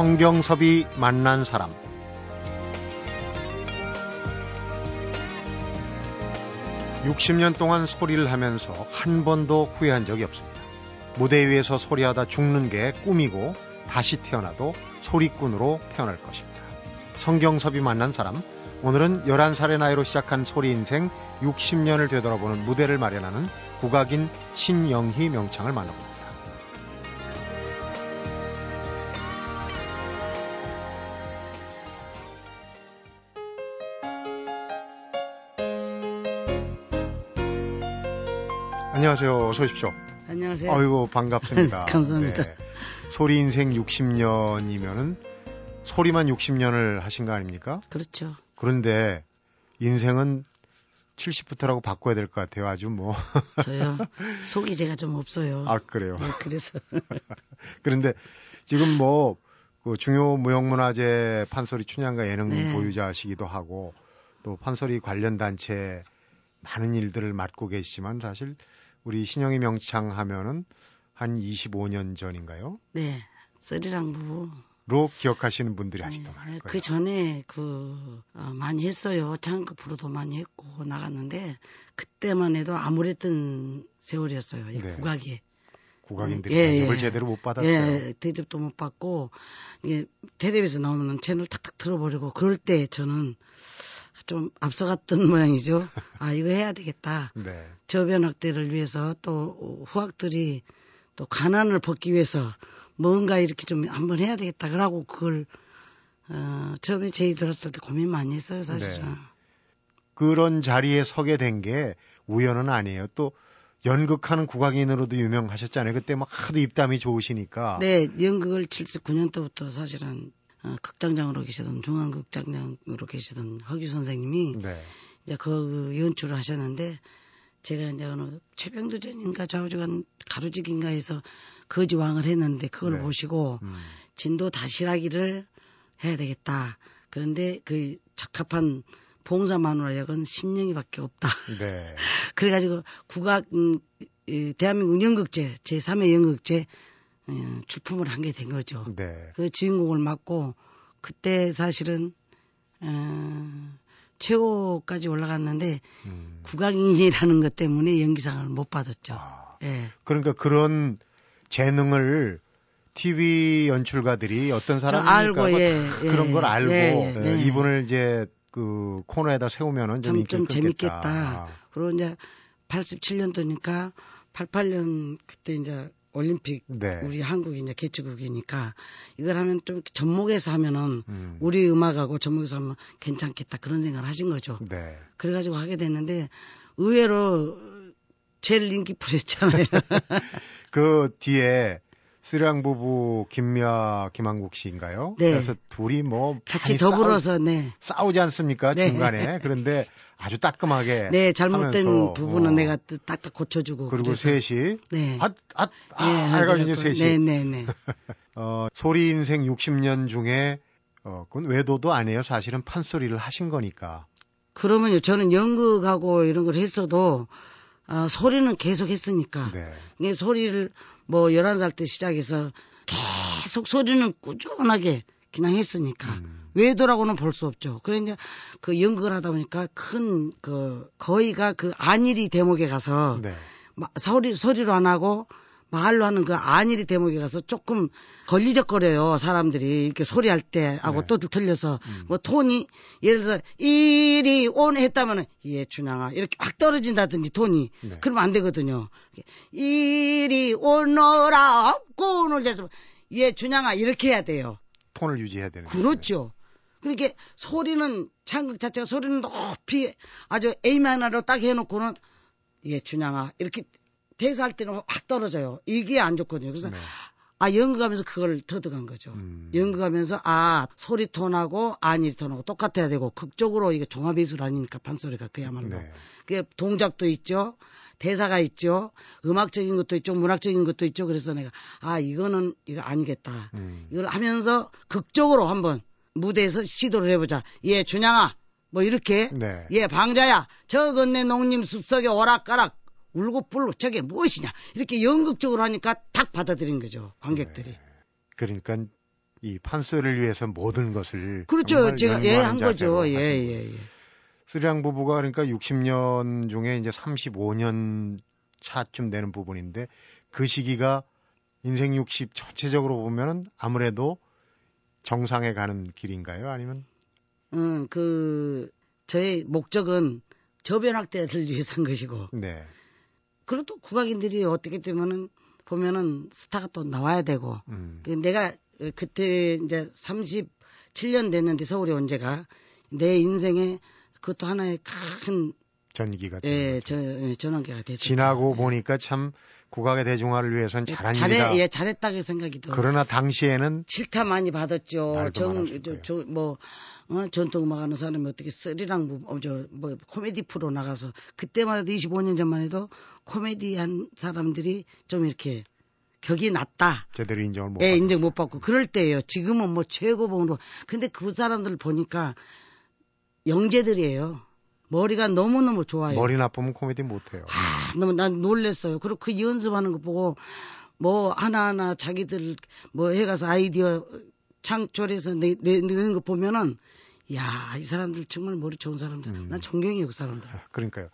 성경섭이 만난 사람. (60년) 동안 소리를 하면서 한 번도 후회한 적이 없습니다. 무대 위에서 소리하다 죽는 게 꿈이고 다시 태어나도 소리꾼으로 태어날 것입니다. 성경섭이 만난 사람. 오늘은 11살의 나이로 시작한 소리 인생 60년을 되돌아보는 무대를 마련하는 국악인 신영희 명창을 만나봅니다. 안녕하세요. 어서 오십시오. 안녕하세요. 아이고, 반갑습니다. 감사합니다. 네. 소리 인생 60년이면은 소리만 60년을 하신 거 아닙니까? 그렇죠. 그런데 인생은 70부터라고 바꿔야 될 것 같아요. 아주 뭐. 저요. 속이 제가 좀 없어요. 아, 그래요? 네, 그래서. 그런데 지금 뭐, 그 중요 무형문화재 판소리 춘향가 예능 네. 보유자시기도 하고 또 판소리 관련 단체 많은 일들을 맡고 계시지만 사실 우리 신영희 명창 하면은 한 25년 전인가요? 네. 쓰리랑 부부. 로 기억하시는 분들이 아직도 네, 많을 거예요. 그 전에 그 어, 많이 했어요. 창급 프로도 많이 했고 나갔는데 그때만 해도 아무랬던 세월이었어요. 이 네. 국악이. 국악인들이 예, 대접을 예. 제대로 못 받았어요. 예, 대접도 못 받고 이게 텔레비에서 나오면 채널 탁탁 틀어버리고 그럴 때 저는 좀 앞서갔던 모양이죠. 아 이거 해야 되겠다. 네. 저변학대를 위해서 또 후학들이 또 가난을 벗기 위해서 뭔가 이렇게 좀 한번 해야 되겠다. 그러고 그걸 어, 처음에 제의 들었을 때 고민 많이 했어요, 사실은. 네. 그런 자리에 서게 된 게 우연은 아니에요. 또 연극하는 국악인으로도 유명하셨잖아요. 그때 막 하도 입담이 좋으시니까. 네, 연극을 79년도부터 사실은 어, 극장장으로 계시던 중앙극장장으로 계시던 허규 선생님이 네. 이제 그 연출을 하셨는데 제가 이제 어느 최병두전인가 좌우지간 가로지기인가 해서 거지왕을 했는데 그걸 네. 보시고 음. 진도 다시라기를 해야 되겠다. 그런데 그 적합한 봉사 마누라 역은 신영이밖에 없다. 네. 그래가지고 국악 음, 이 대한민국 연극제 제 3회 연극제 어, 출품을 한 게 된 거죠. 네. 그 주인공을 맡고 그때 사실은 어, 최고까지 올라갔는데 음. 국악인이라는 것 때문에 연기상을 못 받았죠. 아, 예. 그러니까 그런 재능을 TV 연출가들이 어떤? 알고 막 예, 그런 예, 걸 알고 예, 예, 예, 네. 이분을 이제 그 코너에다 세우면은 좀, 좀. 재밌겠다. 그리고 이제 87년도니까 88년 그때 이제 올림픽 네. 우리 한국이 이제 개최국이니까 이걸 하면 좀 접목해서 하면은 음. 우리 음악하고 접목해서 하면 괜찮겠다 그런 생각을 하신 거죠. 네. 그래가지고 하게 됐는데 의외로 제일 인기 풀렸잖아요. 그 뒤에 쓰리랑 부부 김미아 김한국 씨인가요? 네. 그래서 둘이 뭐 같이 더불어서 네. 싸우, 지 않습니까 네. 중간에 그런데 아주 따끔하게 네, 잘못된 하면서, 부분은 어, 내가 딱딱 고쳐 주고. 그리고 그래서. 셋이 네. 앗 앗 아, 예, 해가지고 이제 그래갖고, 셋이 네, 네, 네. 어, 소리 인생 60년 중에 어, 그건 외도도 아니에요. 사실은 판소리를 하신 거니까. 그러면요, 저는 연극하고 이런 걸 했어도, 아, 소리는 계속 했으니까. 네. 이 소리를 뭐 11살 때 시작해서 계속 소리는 꾸준하게 그냥 했으니까. 음. 외도라고는 볼 수 없죠. 이제 그 연극을 하다 보니까 큰 그 거의가 그 안일이 대목에 가서 네. 마- 소리 소리로 안 하고 말로 하는 그 안일이 대목에 가서 조금 걸리적거려요 사람들이. 이렇게 소리할 때 하고 네. 또 틀려서 음. 뭐 톤이 예를 들어서 이리 온 했다면은 예 춘향아. 이렇게 확 떨어진다든지 톤이. 네. 그러면 안 되거든요. 이리 오너라. 꼬을 대서 예 춘향아. 이렇게 해야 돼요. 톤을 유지해야 되는 그렇죠. 그러니까 소리는 창극 자체가 소리는 높이 아주 에임 하나로 딱 해놓고는 예 춘향아. 이렇게 대사할 때는 확 떨어져요. 이게 안 좋거든요. 그래서 네. 아 연극하면서 그걸 터득한 거죠. 음. 연극하면서 아 소리 톤하고 안일 톤하고 똑같아야 되고 극적으로 이게 종합 예술 아닙니까 판소리가 그야말로. 네. 그게 동작도 있죠. 대사가 있죠. 음악적인 것도 있죠. 문학적인 것도 있죠. 그래서 내가 아 이거는 이거 아니겠다. 음. 이걸 하면서 극적으로 한번 무대에서 시도를 해보자. 예, 준양아. 뭐 이렇게. 네. 예, 방자야. 저 건네 농림 숲속에 오락가락 울고 불고 저게 무엇이냐. 이렇게 연극적으로 하니까 탁 받아들인 거죠. 관객들이. 그러니까 이 판소리를 위해서 모든 것을 그렇죠. 제가 예한 거죠. 예, 예, 예. 쓰리랑 부부가 그러니까 60년 중에 이제 35년 차쯤 되는 부분인데 그 시기가 인생 60 전체적으로 보면은 아무래도 정상에 가는 길인가요? 아니면? 음, 그 저의 목적은 저변 확대를 위해서 한 것이고. 네. 그리고 또 국악인들이 어떻게 되면은 보면은 스타가 또 나와야 되고. 음. 그 내가 그때 이제 37년 됐는데 서울에 온 제가 내 인생에 그것도 하나의 큰 전기가 예, 저, 예, 전환기가 됐죠. 지나고 보니까 참 국악의 대중화를 위해서는 예, 잘한 잘해, 일이다. 예, 잘했다고 생각이 들어요. 그러나 당시에는 질타 많이 받았죠. 정, 저, 저, 뭐, 어, 전통음악 하는 사람이 어떻게 쓰리랑 뭐, 어, 저, 뭐, 코미디 프로 나가서 그때만 해도 25년 전만 해도 코미디 한 사람들이 좀 이렇게 격이 낮다. 제대로 인정을 못 예, 인정 못 받고 그럴 때예요. 지금은 뭐 최고봉으로. 근데 그 사람들 보니까 영재들이에요. 머리가 너무너무 좋아요. 머리 나쁘면 코미디 못해요. 아, 너무 난 놀랬어요. 그리고 그 연습하는 거 보고 뭐 하나하나 자기들 뭐 해가서 아이디어 창조해서 내, 내, 내는 거 보면은 야, 이 사람들 정말 머리 좋은 사람들. 음. 난 존경해요, 그 사람들. 아, 그러니까요.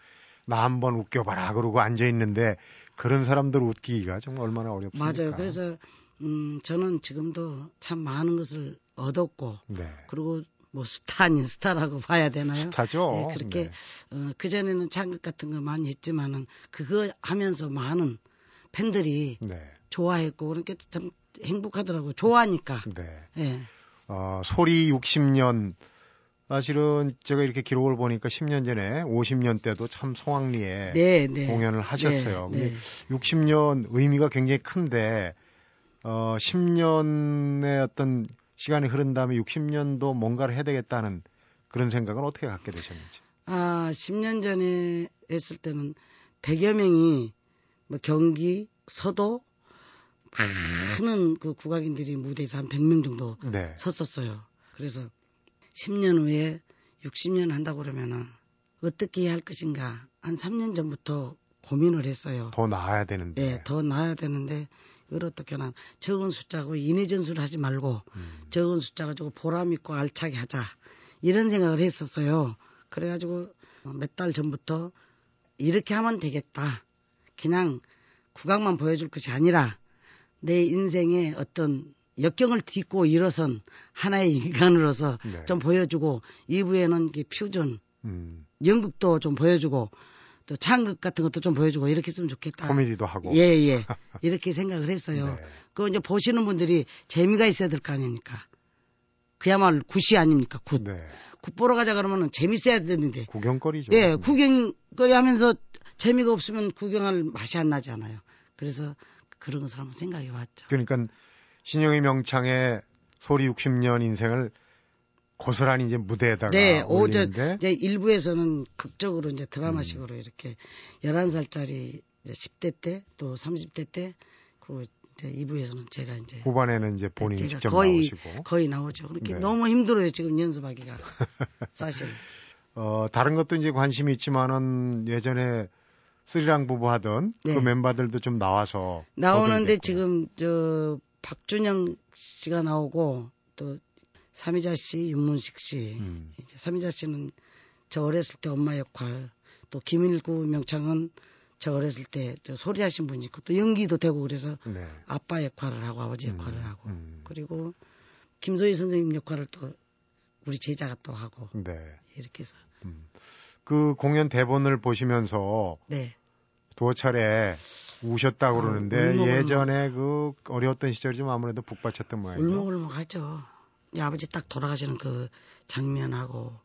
나 한번 웃겨봐라. 그러고 앉아 있는데 그런 사람들 웃기기가 정말 얼마나 어렵습니까? 맞아요. 그래서, 음, 저는 지금도 참 많은 것을 얻었고. 네. 그리고 뭐 스타 아닌 스타라고 봐야 되나요? 스타죠. 네, 그렇게 네. 어, 그 전에는 창극 같은 거 많이 했지만은 그거 하면서 많은 팬들이 네. 좋아했고 그러니까 참 행복하더라고요. 좋아하니까. 네. 네. 어, 소리 60년 사실은 제가 이렇게 기록을 보니까 10년 전에 50년 때도 참 성황리에 네, 네. 공연을 하셨어요. 네, 근데 60년 의미가 굉장히 큰데 어 10년의 어떤 시간이 흐른 다음에 60년도 뭔가를 해야 되겠다는 그런 생각은 어떻게 갖게 되셨는지? 아, 10년 전에 했을 때는 100여 명이 뭐 경기, 서도 많은 그 국악인들이 무대에서 한 100명 정도 네. 섰었어요. 그래서 10년 후에 60년 한다고 그러면은 어떻게 해야 할 것인가 한 3년 전부터 고민을 했어요. 더 나아야 되는데. 네, 더 나아야 되는데 이걸 어떻게 하나 적은 숫자고 인해 전술을 하지 말고 음. 적은 숫자 가지고 보람 있고 알차게 하자 이런 생각을 했었어요. 그래가지고 몇 달 전부터 이렇게 하면 되겠다. 그냥 국악만 보여줄 것이 아니라 내 인생의 어떤 역경을 딛고 일어선 하나의 인간으로서 네. 좀 보여주고 2부에는 퓨전 음. 연극도 좀 보여주고 또 창극 같은 것도 좀 보여주고 이렇게 했으면 좋겠다. 코미디도 하고. 예, 예. 이렇게 생각을 했어요. 네. 그거 이제 보시는 분들이 재미가 있어야 될 거 아닙니까? 그야말로 굿이 아닙니까? 굿. 네. 굿 보러 가자 그러면은 재밌어야 되는데. 구경거리죠. 예, 구경거리 하면서 재미가 없으면 구경할 맛이 안 나잖아요. 그래서 그런 것을 한번 생각해 봤죠. 그러니까 신영희 명창의 소리 60년 인생을 고스란히 이제 무대에다가 네, 올리는데 이제 일부에서는 극적으로 이제 드라마식으로 음. 이렇게 11살짜리 이제 10대 때 또 30대 때 그리고 이제 2부에서는 제가 이제 후반에는 이제 본인이 직접 거의, 나오시고 거의 나오죠. 그렇게 네. 너무 힘들어요 지금 연습하기가 사실. 어 다른 것도 이제 관심이 있지만은 예전에 스리랑 부부 하던 그 네. 그 멤버들도 좀 나와서 나오는데 지금 저 박준영 씨가 나오고 또 삼이자 씨, 윤문식 씨. 음. 이제 삼이자 씨는 저 어렸을 때 엄마 역할, 또 김일구 명창은 저 어렸을 때 저 소리 하신 분이 있고 또 연기도 되고 그래서 네. 아빠 역할을 하고 아버지 음. 역할을 음. 하고 그리고 김소희 선생님 역할을 또 우리 제자가 또 하고 네. 이렇게 해서 음. 그 공연 대본을 보시면서 네. 두어 차례 우셨다 고 아, 그러는데 울먹울먹. 예전에 그 어려웠던 시절이 좀 아무래도 북받쳤던 모양이죠. 울먹울먹하죠. 아버지 딱 돌아가시는 그 장면하고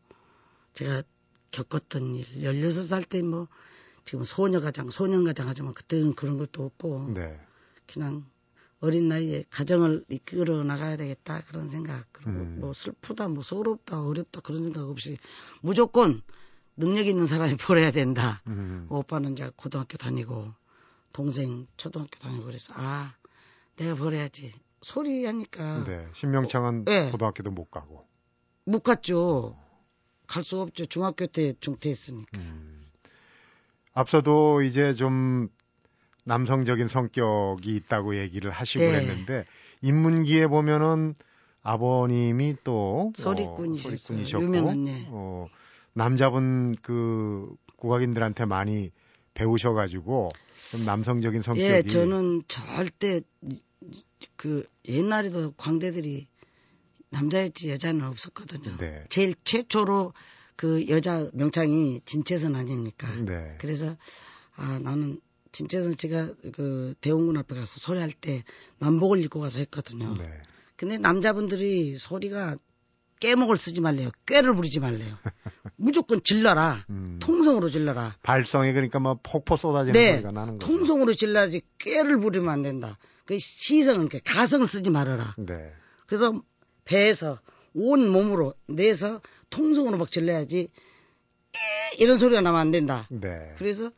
제가 겪었던 일, 16살 때 뭐 지금 소녀가장, 소년가장 하지만 그때는 그런 것도 없고 네. 그냥 어린 나이에 가정을 이끌어 나가야 되겠다 그런 생각 그리고 음. 뭐 슬프다 뭐 서럽다 어렵다 그런 생각 없이 무조건 능력 있는 사람이 보내야 된다. 음. 오빠는 이제 고등학교 다니고 동생 초등학교 다니고 그래서 아 내가 버려야지 소리 하니까. 네. 신명창은 네. 고등학교도 못 가고. 못 갔죠. 갈수 없죠. 중학교 때 중퇴했으니까. 음. 앞서도 이제 좀 남성적인 성격이 있다고 얘기를 하시고 네. 그랬는데 인문기에 보면은 아버님이 또 소리꾼이셨어요. 어, 소리꾼이셨고 유명한 예. 어, 남자분 그 국악인들한테 많이 배우셔가지고 좀 남성적인 성격이 예, 저는 절대 그 옛날에도 광대들이 남자였지 여자는 없었거든요. 네. 제일 최초로 그 여자 명창이 진채선 아닙니까? 네. 그래서 아 나는 진채선 씨가 그 대원군 앞에 가서 소리할 때 남복을 입고 가서 했거든요. 네. 근데 남자분들이 소리가 깨목을 쓰지 말래요. 꾀를 부리지 말래요. 무조건 질러라. 음. 통성으로 질러라. 발성이 그러니까 막 폭포 쏟아지는 네. 소리가 나는 거죠. 통성으로 질러야지 꾀를 부리면 안 된다. 그 시성을, 그 가성을 쓰지 말아라. 네. 그래서 배에서 온 몸으로 내서 통성으로 막 질러야지 에 이런 소리가 나면 안 된다. 네. 그래서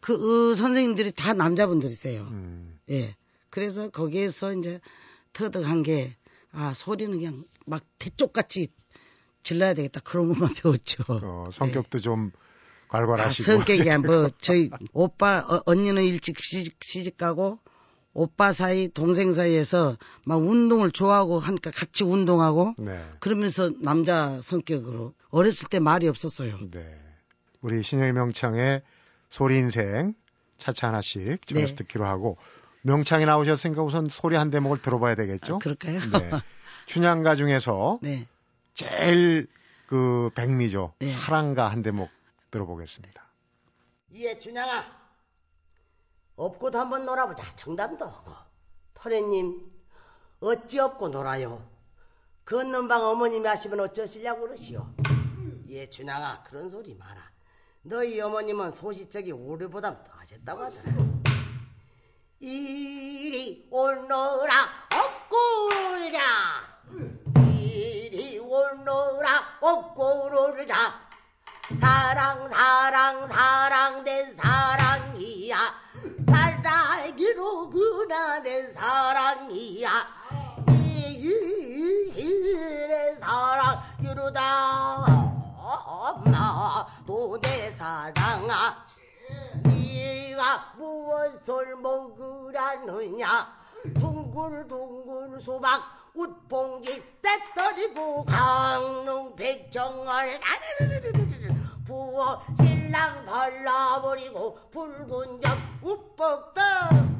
그 어, 선생님들이 다 남자분들이세요. 음. 예. 그래서 거기에서 이제 터득한 게, 아, 소리는 그냥 막 대쪽같이 질러야 되겠다. 그런 것만 배웠죠. 어, 성격도 좀 아, 괄괄하시고. 성격이 뭐, 저희 오빠, 어, 언니는 일찍 시집, 시집 가고, 오빠 사이, 동생 사이에서 막 운동을 좋아하고 하니까 같이 운동하고, 네. 그러면서 남자 성격으로. 어렸을 때 말이 없었어요. 네. 우리 신영희 명창의 소리 인생 차차 하나씩 저에서 네. 듣기로 하고 명창이 나오셨으니까 우선 소리 한 대목을 들어봐야 되겠죠? 아, 그럴까요? 네. 춘향가 중에서 네. 제일 그 백미죠. 네. 사랑가 한 대목 들어보겠습니다. 이에 준양아 업고도 한번 놀아보자. 정담도 하고. 터레님 어찌 업고 놀아요? 걷는 방 어머님이 하시면 어쩌시려고 그러시오? 예 준양아 그런 소리 마라. 너희 어머님은 소시적이 우리보다 더 하셨다고 하더라. 이리 오너라 업고 놀자. 이리 오너라 업고 놀자. 사랑 사랑 사랑 된 사랑이야 살다기로 그나된 사랑이야. 이내 사랑 이루다. 엄마 도 내 사랑아. 네가 무엇을 먹으라느냐? 둥글둥글 수박 웃봉지 떼떨이고 강릉 백정을 부어 신랑 발라버리고 붉은 적 우뻑떡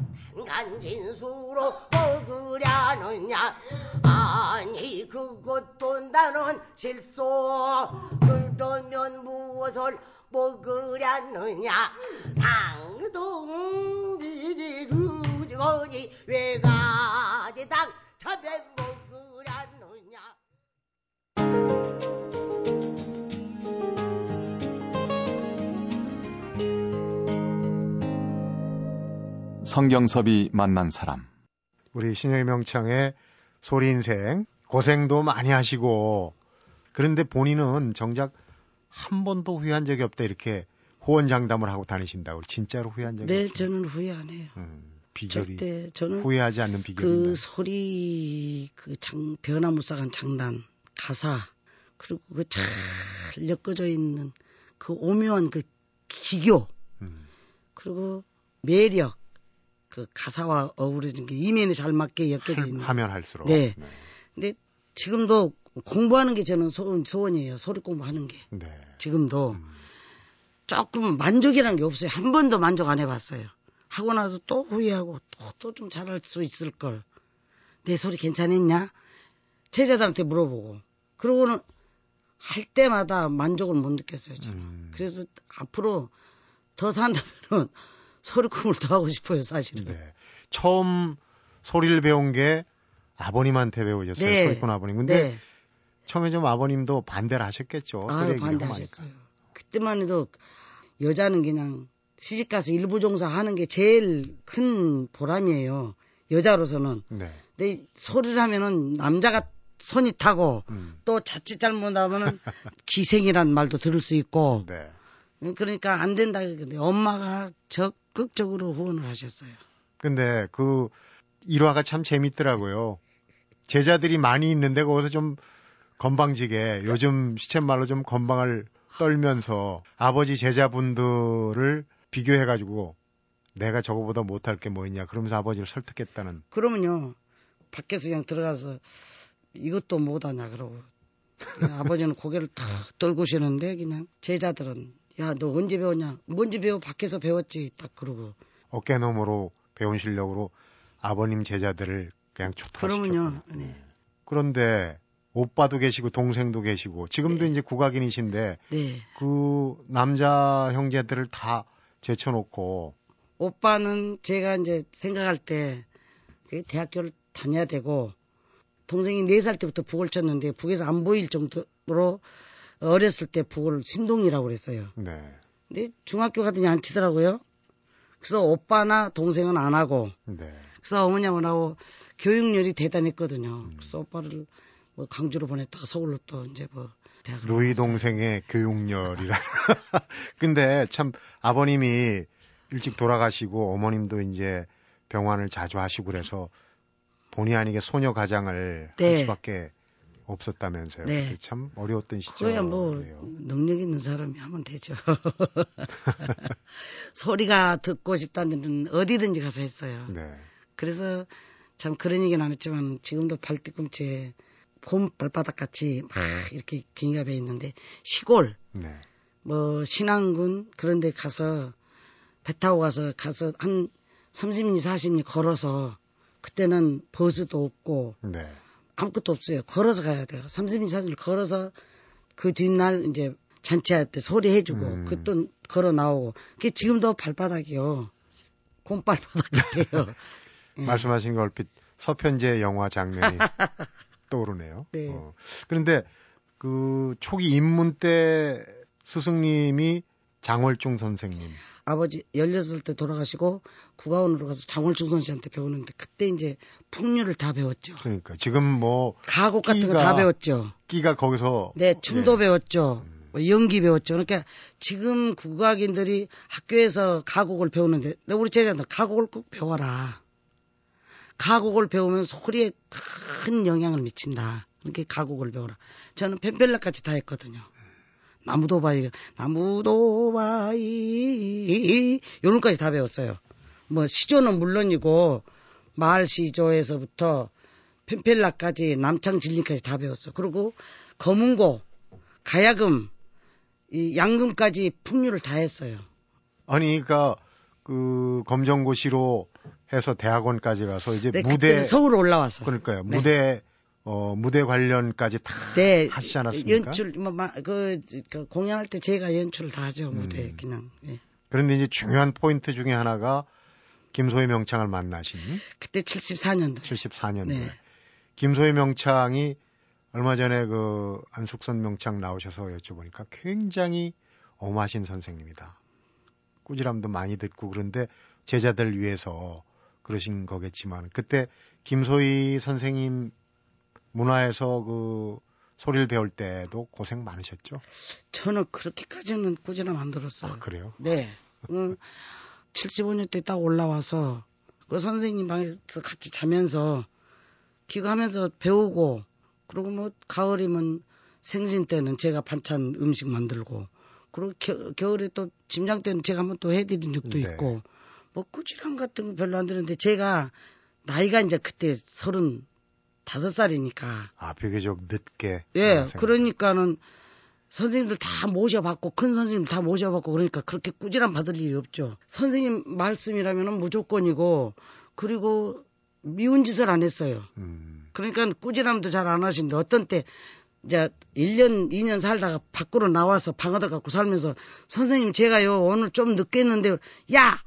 간진수로 먹으려느냐? 아니 그것도 나는 실소 그러면 무엇을 먹으려느냐? 당동지지 루지거니 외가지 당 차배 먹 성경섭이 만난 사람. 우리 신영희 명창의 소리 인생 고생도 많이 하시고 그런데 본인은 정작 한 번도 후회한 적이 없다 이렇게 호언장담을 하고 다니신다고 진짜로 후회한 적이 네, 없어요. 저는 후회 안 해요. 음, 비결이 절대 저는 후회하지 않는 비결이 그? 소리 그 장, 변화무쌍한 장단 가사 그리고 그 잘 엮어져 있는 그 오묘한 그 기교 음, 그리고 매력 그 가사와 어우러진 게 이면에 잘 맞게 엮여져 할- 있는 하면 할수록. 네. 근데 지금도 공부하는 게 저는 소원, 소원이에요. 소리 공부하는 게. 네. 지금도. 음. 조금 만족이라는 게 없어요. 한 번도 만족 안 해봤어요. 하고 나서 또 후회하고 또 또 좀 잘할 수 있을 걸. 내 소리 괜찮았냐? 제자들한테 물어보고. 그러고는 할 때마다 만족을 못 느꼈어요 저는. 음. 그래서 앞으로 더 산다면은 소리 공부를 더 하고 싶어요 사실은 네. 처음 소리를 배운 게 아버님한테 배우셨어요. 네. 소리꾼 아버님. 근데 네. 처음에 좀 아버님도 반대를 하셨겠죠. 아유, 하니까. 반대하셨어요. 그때만 해도 여자는 그냥 시집가서 일부 종사 하는 게 제일 큰 보람이에요. 여자로서는. 네. 근데 소리를 하면은 남자가 손이 타고 음. 또 자칫 잘못하면은 기생이란 말도 들을 수 있고 네. 그러니까 안 된다. 근데 엄마가 적 극적으로 후원을 하셨어요. 근데 그 일화가 참 재밌더라고요. 제자들이 많이 있는데 거기서 좀 건방지게 요즘 시쳇말로 좀 건방을 떨면서 아버지 제자분들을 비교해가지고 내가 저거보다 못할 게 뭐 있냐 그러면서 아버지를 설득했다는 그러면요 밖에서 그냥 들어가서 이것도 못하냐 그러고 아버지는 고개를 탁 떨구시는데 그냥 제자들은 야 너 언제 배웠냐? 뭔지 배워 밖에서 배웠지 딱 그러고 어깨너머로 배운 실력으로 아버님 제자들을 그냥 초토화시켰군요. 그러면요. 네. 그런데 오빠도 계시고 동생도 계시고 지금도 네. 이제 국악인이신데 네. 그 남자 형제들을 다 제쳐놓고 오빠는 제가 이제 생각할 때그 대학교를 다녀야 되고 동생이 네살 때부터 북을 쳤는데 북에서 안 보일 정도로 어렸을 때 북을 신동이라고 그랬어요. 네. 근데 중학교 가더니 안 치더라고요. 그래서 오빠나 동생은 안 하고 네. 그래서 어머님하고 교육열이 대단했거든요. 그래서 오빠를 뭐 강주로 보냈다가 서울로 또 이제 뭐 대학을 루이. 동생의 교육열이라. 근데 참 아버님이 일찍 돌아가시고 어머님도 이제 병환을 자주 하시고 그래서 본의 아니게 소녀 가장을 할 네. 수밖에 없었다면서요. 네. 참 어려웠던 시절. 그거야 뭐 능력 있는 사람이 하면 되죠. 소리가 듣고 싶다는 어디든지 가서 했어요. 네. 그래서 참 그런 얘기는 안 했지만 지금도 발뒤꿈치에 봄 발바닥 같이 막 이렇게 갱이가 배 있는데 시골 네. 뭐 신안군 그런 데 가서 배 타고 가서 가서 한 30리 40리 걸어서 그때는 버스도 없고 네. 아무것도 없어요. 걸어서 가야 돼요. 30리 40리 걸어서 그 뒷날 이제 잔치할 때 소리 해주고 음. 그또 걸어 나오고 그게 지금도 발바닥이요. 곰발바닥 같아요. 예. 말씀하신 거 얼핏 서편제 영화 장면이 떠오르네요. 네. 어. 그런데 그 초기 입문 때 스승님이 장월중 선생님. 아버지 16살 때 돌아가시고 국가원으로 가서 장월중선 씨한테 배우는데 그때 이제 풍류를 다 배웠죠. 그러니까 지금 뭐 가곡 같은 거 다 배웠죠. 끼가 거기서 네, 춤도 예. 배웠죠. 뭐 연기 배웠죠. 그러니까 지금 국악인들이 학교에서 가곡을 배우는데 우리 제자들 가곡을 꼭 배워라. 가곡을 배우면 소리에 큰 영향을 미친다. 그렇게 가곡을 배워라. 저는 펜펠라까지 다 했거든요. 나무도 바이, 나무도 바이, 요런까지 다 배웠어요. 뭐 시조는 물론이고 마을 시조에서부터 펜펠라까지 남창 진리까지 다 배웠어. 그리고 검은고, 가야금, 이 양금까지 풍류를 다 했어요. 아니 그러니까 그 검정고시로 해서 대학원까지 가서 이제 네, 무대 서울 올라와서. 그러니까요. 네. 무대 어 무대 관련까지 다 네, 하시지 않았습니까? 연출, 뭐, 마, 그, 그 공연할 때 제가 연출을 다 하죠, 무대, 음. 그냥. 예. 그런데 이제 중요한 포인트 중에 하나가 김소희 명창을 만나신 그때 74년도. 74년도에 네. 김소희 명창이 얼마 전에 그 안숙선 명창 나오셔서 여쭤보니까 굉장히 엄하신 선생님이다. 꾸지람도 많이 듣고 그런데 제자들 위해서 그러신 거겠지만 그때 김소희 선생님 문화에서 그 소리를 배울 때도 고생 많으셨죠? 저는 그렇게까지는 꾸준히 안 들었어요. 아, 그래요? 네. 음, 75년 때 딱 올라와서 그 선생님 방에서 같이 자면서 기가하면서 배우고 그리고 뭐 가을이면 생신 때는 제가 반찬 음식 만들고 그리고 겨, 울에또 짐장 때는 제가 한번 또 해드린 적도 네. 있고 뭐 꾸지람 같은 거 별로 안 드는데 제가 나이가 이제 그때 서른 다섯 살이니까 아, 비교적 늦게. 예, 그러니까는 선생님들 다 모셔봤고 큰 선생님 다 모셔봤고 그러니까 그렇게 꾸지람 받을 일이 없죠. 선생님 말씀이라면은 무조건이고 그리고 미운 짓을 안 했어요. 음, 그러니까 꾸지람도 잘 안 하시는데 어떤 때 이제 1년, 2년 살다가 밖으로 나와서 방 얻어 갖고 살면서 선생님 제가요 오늘 좀 늦겠는데 야!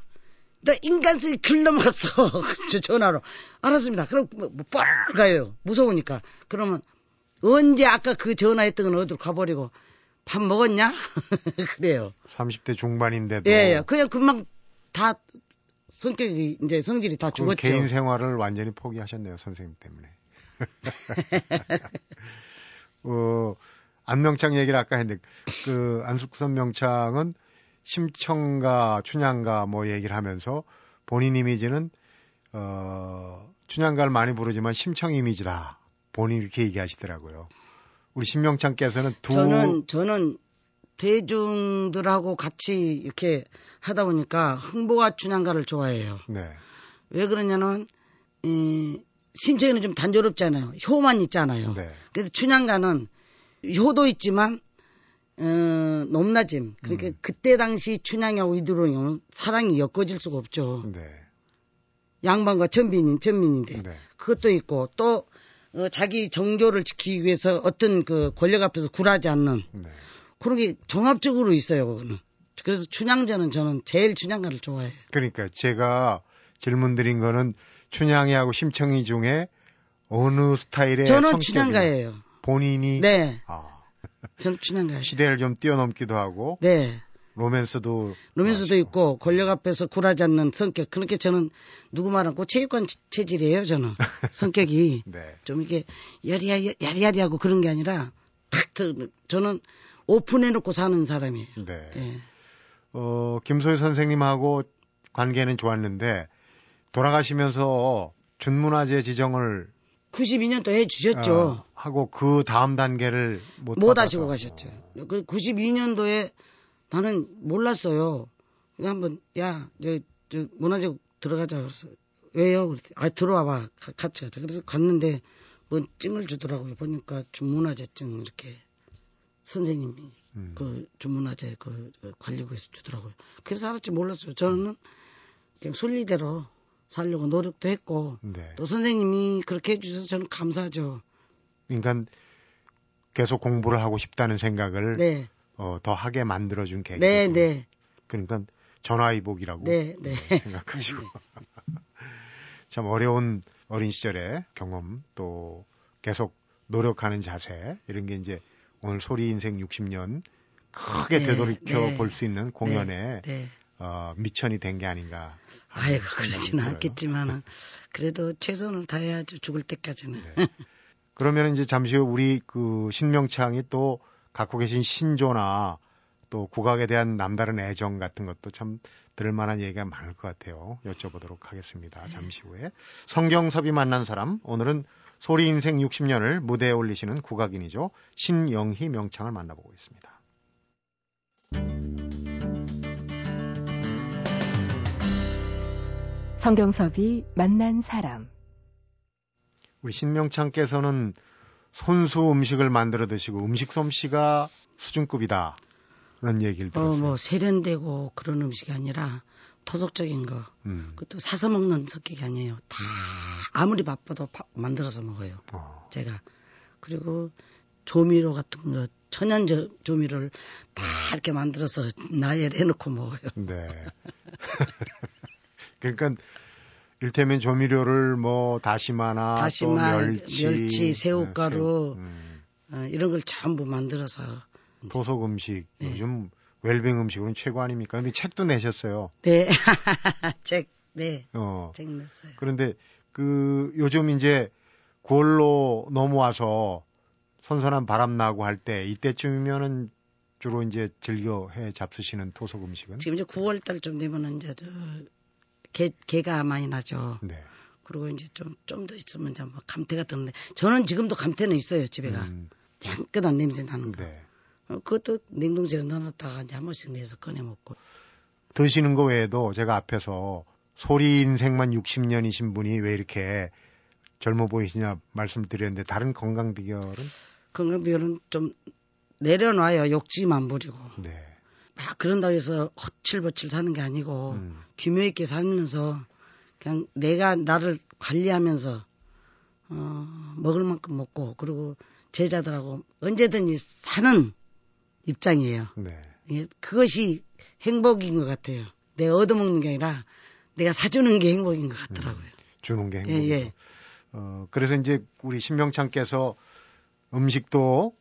너 인간성이 글 넘어갔어. 저 전화로. 알았습니다. 그럼 뭐, 뭐뻘 가요. 무서우니까. 그러면 언제 아까 그 전화했던 건 어디로 가버리고 밥 먹었냐? 그래요. 30대 중반인데도 예, 예. 그냥 금방 다 성격이 이제 성질이 다그 죽었죠. 개인 생활을 완전히 포기하셨네요, 선생님 때문에. 어, 안명창 얘기를 아까 했는데, 그, 안숙선 명창은 심청가, 춘향가 뭐 얘기를 하면서 본인 이미지는, 어, 춘향가를 많이 부르지만 심청 이미지다. 본인 이렇게 얘기하시더라고요. 우리 신명창께서는 두, 저는 저는 대중들하고 같이 이렇게 하다 보니까 흥보와 춘향가를 좋아해요. 네, 왜 그러냐면 이 심청이는 좀 단조롭잖아요. 효만 있잖아요. 네. 그래서 춘향가는 효도 있지만 어, 높낮임. 그러니까 음. 그때 당시 춘향하고 이두롱이 사랑이 엮어질 수가 없죠. 네. 양반과 전빈인, 전민인데. 네. 그것도 있고 또 어, 자기 정조를 지키기 위해서 어떤 그 권력 앞에서 굴하지 않는 네. 그런 게 종합적으로 있어요. 그거는. 그래서 춘향전은 저는 제일 춘향가를 좋아해요. 그러니까 제가 질문 드린 거는 춘향이하고 심청이 중에 어느 스타일의 저는 춘향가예요. 본인이 네, 아, 저는 춘향가예요. 시대를 좀 뛰어넘기도 하고 네. 로맨스도 로맨스도. 있고 권력 앞에서 굴하지 않는 성격. 그렇게 저는 누구 말하고 체육관 체- 체질이에요. 저는 성격이 네. 좀 이게 야리야리 야리야리하고 그런 게 아니라 탁 트- 저는 오픈해놓고 사는 사람이에요. 네. 예. 어, 김소희 선생님하고 관계는 좋았는데 돌아가시면서 준문화재 지정을 92년도 해 주셨죠. 어, 하고 그 다음 단계를 못, 못. 하시고 가셨죠. 그 92년도에 나는 몰랐어요. 한번 야, 저, 저 문화재 들어가자 그래서 왜요? 그렇게 아 들어와봐 가- 같이 가자. 그래서 갔는데 뭔 증을 주더라고요. 보니까 준문화재증 이렇게 선생님이 음. 그 준문화재 그, 그 관리부에서 주더라고요. 그래서 알았지 몰랐어요. 저는 그냥 순리대로 살려고 노력도 했고 네. 또 선생님이 그렇게 해주셔서 저는 감사하죠. 그러니까 계속 공부를 하고 싶다는 생각을 네, 어, 더 하게 만들어준 계기. 네, 네, 그러니까 전화위복이라고 네, 네. 생각하시고 참 어려운 어린 시절의 경험 또 계속 노력하는 자세 이런 게 이제 오늘 소리 인생 60년 크게 네, 되돌이켜 네. 볼수 있는 공연에 네. 어, 미천이 된 게 아닌가. 아이고 그러지는 들어요. 않겠지만은 그래도 최선을 다해야죠 죽을 때까지는. 네. 그러면 이제 잠시 후 우리 그 신명창이 또 갖고 계신 신조나 또 국악에 대한 남다른 애정 같은 것도 참 들을 만한 얘기가 많을 것 같아요. 여쭤보도록 하겠습니다. 잠시 후에. 성경섭이 만난 사람, 오늘은 소리 인생 60년을 무대에 올리시는 국악인이죠. 신영희 명창을 만나보고 있습니다. 성경섭이 만난 사람. 우리 신명창께서는 손수 음식을 만들어 드시고 음식 솜씨가 수준급이다. 그런 얘기를 어, 들었어요. 뭐 세련되고 그런 음식이 아니라 토속적인 거. 음. 그것도 사서 먹는 성격이 아니에요. 다 아무리 바빠도 바- 만들어서 먹어요. 어. 제가 그리고 조미료 같은 거 천연 저, 조미료를 다 이렇게 만들어서 나열해 놓고 먹어요. 네. 그러니까 일테면 조미료를 뭐 다시마나 다시마, 또 멸치, 멸치, 새우가루. 네, 새우, 음, 어, 이런 걸 전부 만들어서 토속 음식 네. 요즘 웰빙 음식으로는 최고 아닙니까? 근데 책도 내셨어요. 네. 책, 네. 어. 책 냈어요. 그런데 그 요즘 이제 9월로 넘어와서 선선한 바람 나고 할 때 이때쯤이면은 주로 이제 즐겨 해 잡수시는 토속 음식은 지금 이제 9월 달쯤 되면은 이제 저 개, 개가 많이 나죠. 네. 그리고 이제 좀, 좀 더 있으면 이제 뭐 감태가 뜨는데 저는 지금도 감태는 있어요, 집에가. 음, 향긋한 냄새 나는 거. 네. 어, 그것도 냉동실에 넣어놨다가 이제 한 번씩 내서 꺼내 먹고. 드시는 거 외에도 제가 앞에서 소리 인생만 60년이신 분이 왜 이렇게 젊어 보이시냐 말씀드렸는데 다른 건강 비결은 건강 비율은 좀 내려놔요. 욕심만 부리고. 네. 막 그런다고 해서 허칠버칠 사는 게 아니고 음, 규모 있게 살면서 그냥 내가 나를 관리하면서 어, 먹을 만큼 먹고 그리고 제자들하고 언제든지 사는 입장이에요. 네. 예, 그것이 행복인 것 같아요. 내가 얻어먹는 게 아니라 내가 사주는 게 행복인 것 같더라고요. 주는 게 예, 행복이죠. 예. 어, 그래서 이제 우리 신명창께서 음식도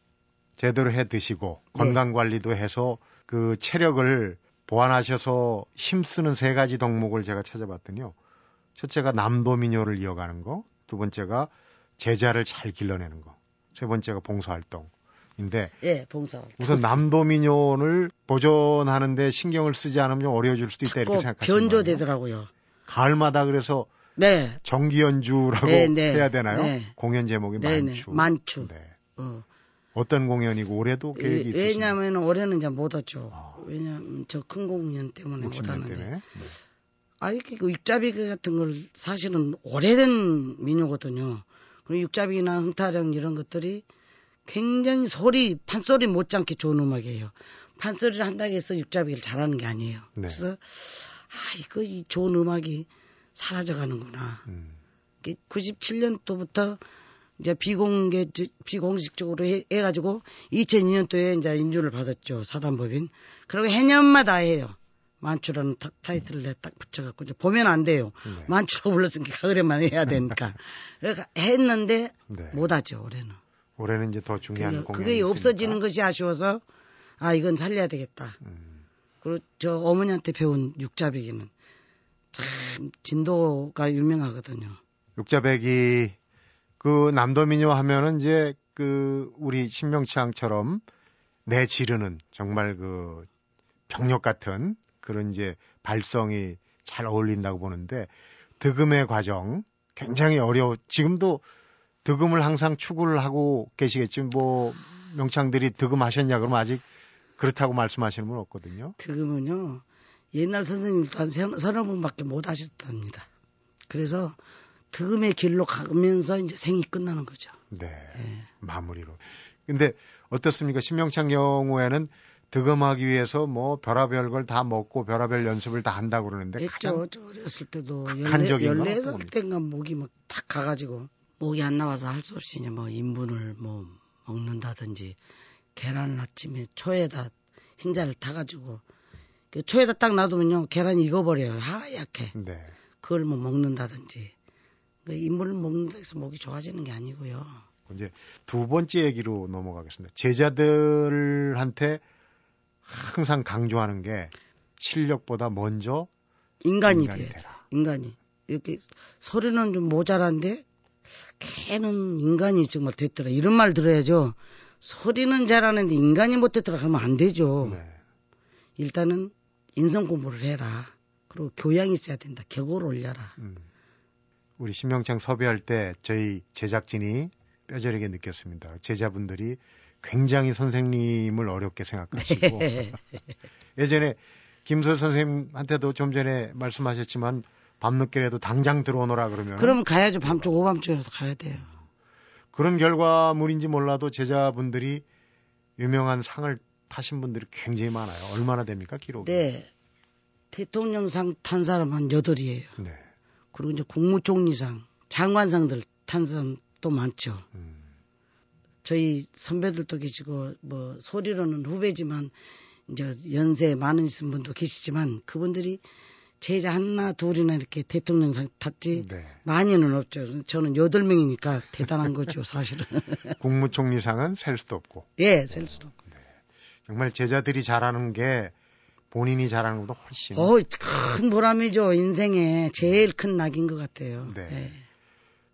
제대로 해 드시고 네. 건강 관리도 해서 그 체력을 보완하셔서 힘쓰는 세 가지 덕목을 제가 찾아봤더니요. 첫째가 남도민요를 이어가는 거, 두 번째가 제자를 잘 길러내는 거, 세 번째가 봉사활동 인데 예, 봉사. 우선 남도민요를 보존하는데 신경을 쓰지 않으면 좀 어려워질 수도 있다 이렇게 꼭 생각하시는. 변조되더라고요. 가을마다 그래서 네, 정기 연주라고 네, 네. 해야 되나요? 네. 공연 제목이 네, 네. 만추. 만추. 네. 어. 어떤 공연이고 올해도 계획이 있으신가요? 왜냐하면 올해는 이제 못 왔죠. 아. 왜냐하면 저 큰 공연 때문에 못 60년 하는데. 때문에. 네. 아, 이렇게 그 육자비기 같은 걸 사실은 오래된 민요거든요. 그리고 육자비기나 흥타령 이런 것들이 굉장히 소리, 판소리 못지않게 좋은 음악이에요. 판소리를 한다고 해서 육자비기를 잘하는 게 아니에요. 네. 그래서, 아, 이거 이 좋은 음악이 사라져 가는구나. 음. 97년도부터 이제 비공개, 비공식적으로 해, 해가지고 2002년도에 이제 인준을 받았죠. 사단법인. 그리고 해년마다 해요. 만추라는 타, 타이틀을 내딱 붙여갖고 이제 보면 안 돼요. 네. 만추로 불렀으니까 가을에만 해야 되니까. 그래서 했는데 네. 못하죠 올해는. 올해는 이제 더 중요한 그게, 공연이 그게 없어지는. 것이 아쉬워서 아 이건 살려야 되겠다. 음. 그리고 저 어머니한테 배운 육자배기는 참 진도가 유명하거든요. 육자백이 그 남도민요 하면은 이제 그 우리 신명창처럼 내 지르는 정말 그 병력 같은 그런 이제 발성이 잘 어울린다고 보는데 득음의 과정 굉장히 어려워. 지금도 득음을 항상 추구를 하고 계시겠지만 뭐 명창들이 득음하셨냐 그러면 아직 그렇다고 말씀하시는 분 없거든요. 그러면요 옛날 선생님도 한 세- 서너 분밖에 못 하셨답니다. 그래서 득음의 길로 가면서 이제 생이 끝나는 거죠. 네. 예. 마무리로. 근데 어떻습니까? 신명창 경우에는 득음하기 위해서 뭐 별하별 걸 다 먹고 별하별 연습을 다 한다고 그러는데 가장 했죠. 저 어렸을 때도 열네 살? 때인가 목이 막 탁 가가지고 목이 안 나와서 할 수 없이 이제 뭐 인분을 뭐 먹는다든지 계란을 아침에 초에다 흰자를 타가지고 그 초에다 딱 놔두면요 계란이 익어버려요 하얗게 네. 그걸 뭐 먹는다든지 그 인분을 먹는다 해서 목이 좋아지는 게 아니고요. 이제 두 번째 얘기로 넘어가겠습니다. 제자들한테 항상 강조하는 게 실력보다 먼저 인간이, 인간이 돼야죠. 되라. 인간이 이렇게 소리는 좀 모자란데 걔는 인간이 정말 됐더라 이런 말 들어야죠. 소리는 잘하는데 인간이 못됐더라 그러면 안 되죠. 네. 일단은 인성 공부를 해라. 그리고 교양이 있어야 된다. 격오를 올려라. 음. 우리 신명창 섭외할 때 저희 제작진이 뼈저리게 느꼈습니다. 제자분들이 굉장히 선생님을 어렵게 생각하시고 예전에 김소 선생님한테도 좀 전에 말씀하셨지만 밤늦게라도 당장 들어오너라 그러면 그러면 가야죠. 밤중 오밤중이라도 가야 돼요. 그런 결과물인지 몰라도 제자분들이 유명한 상을 타신 분들이 굉장히 많아요. 얼마나 됩니까 기록이? 네. 대통령상 탄 사람 한 여덟이에요. 네. 그리고 이제 국무총리상, 장관상들 탄 사람 또 많죠. 음. 저희 선배들도 계시고 뭐 소리로는 후배지만 이제 연세 많으신 분도 계시지만 그분들이 제자 하나 둘이나 이렇게 대통령상 탔지 네. 많이는 없죠. 저는 여덟 명이니까 대단한 거죠, 사실은. 국무총리상은 셀 수도 없고 예, 셀 수도 없고. 정말 제자들이 잘하는 게 본인이 잘하는 것보다 훨씬 어, 큰 보람이죠. 인생에 제일 큰 낙인 것 같아요. 네. 예.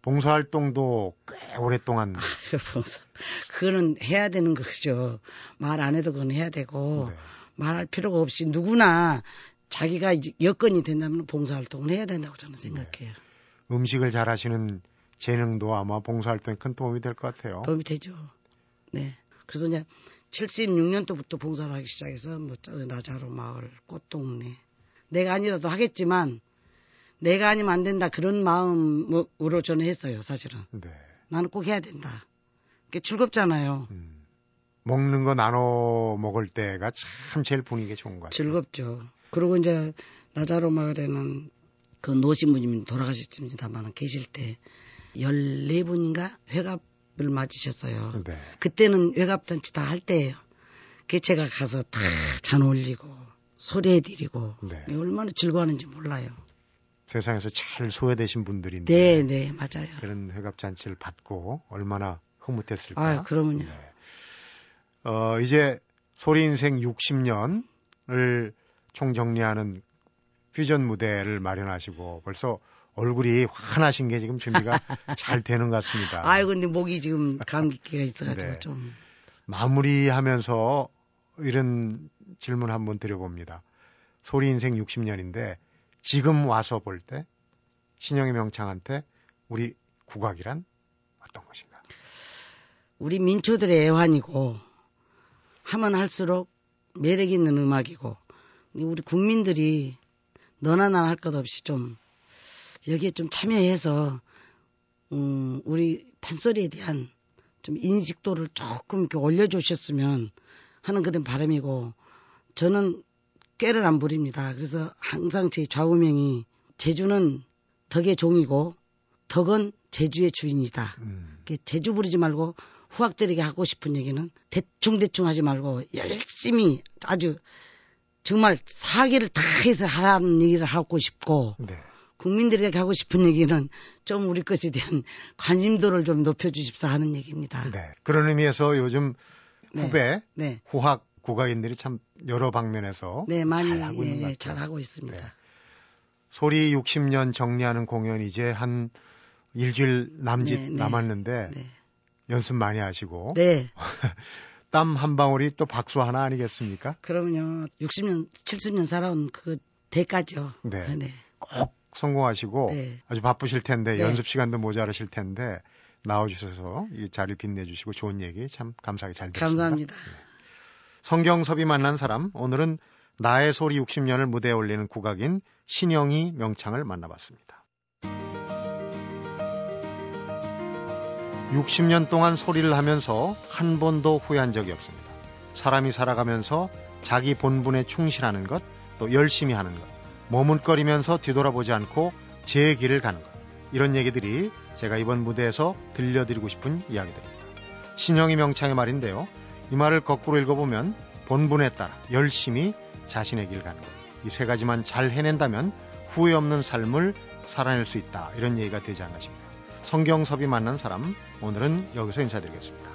봉사활동도 꽤 오랫동안 그거는 해야 되는 거죠. 말 안 해도 그건 해야 되고 네. 말할 필요가 없이 누구나 자기가 여건이 된다면 봉사활동을 해야 된다고 저는 생각해요. 음식을 잘하시는 재능도 아마 봉사활동에 큰 도움이 될 것 같아요. 도움이 되죠. 네. 그래서 이제 76년도부터 봉사를 하기 시작해서 뭐저 나자로 마을 꽃동네 내가 아니라도 하겠지만 내가 아니면 안 된다 그런 마음으로 저는 했어요 사실은 네. 나는 꼭 해야 된다 그게 즐겁잖아요 음. 먹는 거 나눠 먹을 때가 참 제일 분위기 좋은 것 같아요. 즐겁죠 그리고 이제 나자로 마을에는 그 노신부님 돌아가셨습니다만 계실 때 14분인가 회갑 을 맞으셨어요 네. 그때는 외갑잔치 다 할 때예요. 그 제가 가서 다 잔 올리고 소리해드리고 네. 얼마나 즐거워하는지 몰라요. 세상에서 제일 소외되신 분들인데 네, 네, 맞아요. 그런 회갑 잔치를 받고 얼마나 흐뭇했을까. 아, 그러면요. 네. 어, 이제 소리 인생 60년을 총정리하는 퓨전 무대를 마련하시고 벌써 얼굴이 환하신 게 지금 준비가 잘 되는 것 같습니다. 아이고, 근데 목이 지금 감기기가 있어가지고 네. 좀. 마무리하면서 이런 질문 한번 드려봅니다. 소리 인생 60년인데 지금 와서 볼 때 신영희 명창한테 우리 국악이란 어떤 것인가? 우리 민초들의 애환이고 하면 할수록 매력 있는 음악이고 우리 국민들이 너나 나나 할 것 없이 좀 여기에 좀 참여해서 음, 우리 판소리에 대한 좀 인식도를 조금 이렇게 올려주셨으면 하는 그런 바람이고 저는 꾀를 안 부립니다. 그래서 항상 제 좌우명이 제주는 덕의 종이고 덕은 제주의 주인이다. 음. 제주 부리지 말고 후학들에게 하고 싶은 얘기는 대충 대충 하지 말고 열심히 아주 정말 사기를 다 해서 하라는 얘기를 하고 싶고 네. 국민들에게 하고 싶은 얘기는 좀 우리 것에 대한 관심도를 좀 높여주십사 하는 얘기입니다. 네. 그런 의미에서 요즘 네. 후배 네, 후학 국악인들이 참 여러 방면에서 네 많이 잘 하고 있는 것 예, 같아요. 잘하고 있습니다. 네. 소리 60년 정리하는 공연 이제 한 일주일 남짓 네, 네. 남았는데 네, 연습 많이 하시고 네. 땀한 방울이 또 박수 하나 아니겠습니까? 그러면요 60년, 70년 살아온 그 대가죠. 네. 네, 꼭 성공하시고 네. 아주 바쁘실 텐데 네. 연습 시간도 모자라실 텐데 나와주셔서 이 자리를 빛내주시고 좋은 얘기 참 감사하게 잘 들었습니다. 감사합니다. 성경섭이 만난 사람 오늘은 나의 소리 60년을 무대에 올리는 국악인 신영희 명창을 만나봤습니다. 60년 동안 소리를 하면서 한 번도 후회한 적이 없습니다. 사람이 살아가면서 자기 본분에 충실하는 것, 또 열심히 하는 것, 머문거리면서 뒤돌아보지 않고 제 길을 가는 것. 이런 얘기들이 제가 이번 무대에서 들려드리고 싶은 이야기들입니다. 신영희 명창의 말인데요. 이 말을 거꾸로 읽어보면 본분에 따라 열심히 자신의 길 가는 것. 이 세 가지만 잘 해낸다면 후회 없는 삶을 살아낼 수 있다. 이런 얘기가 되지 않나 싶네요. 성경섭이 만난 사람, 오늘은 여기서 인사드리겠습니다.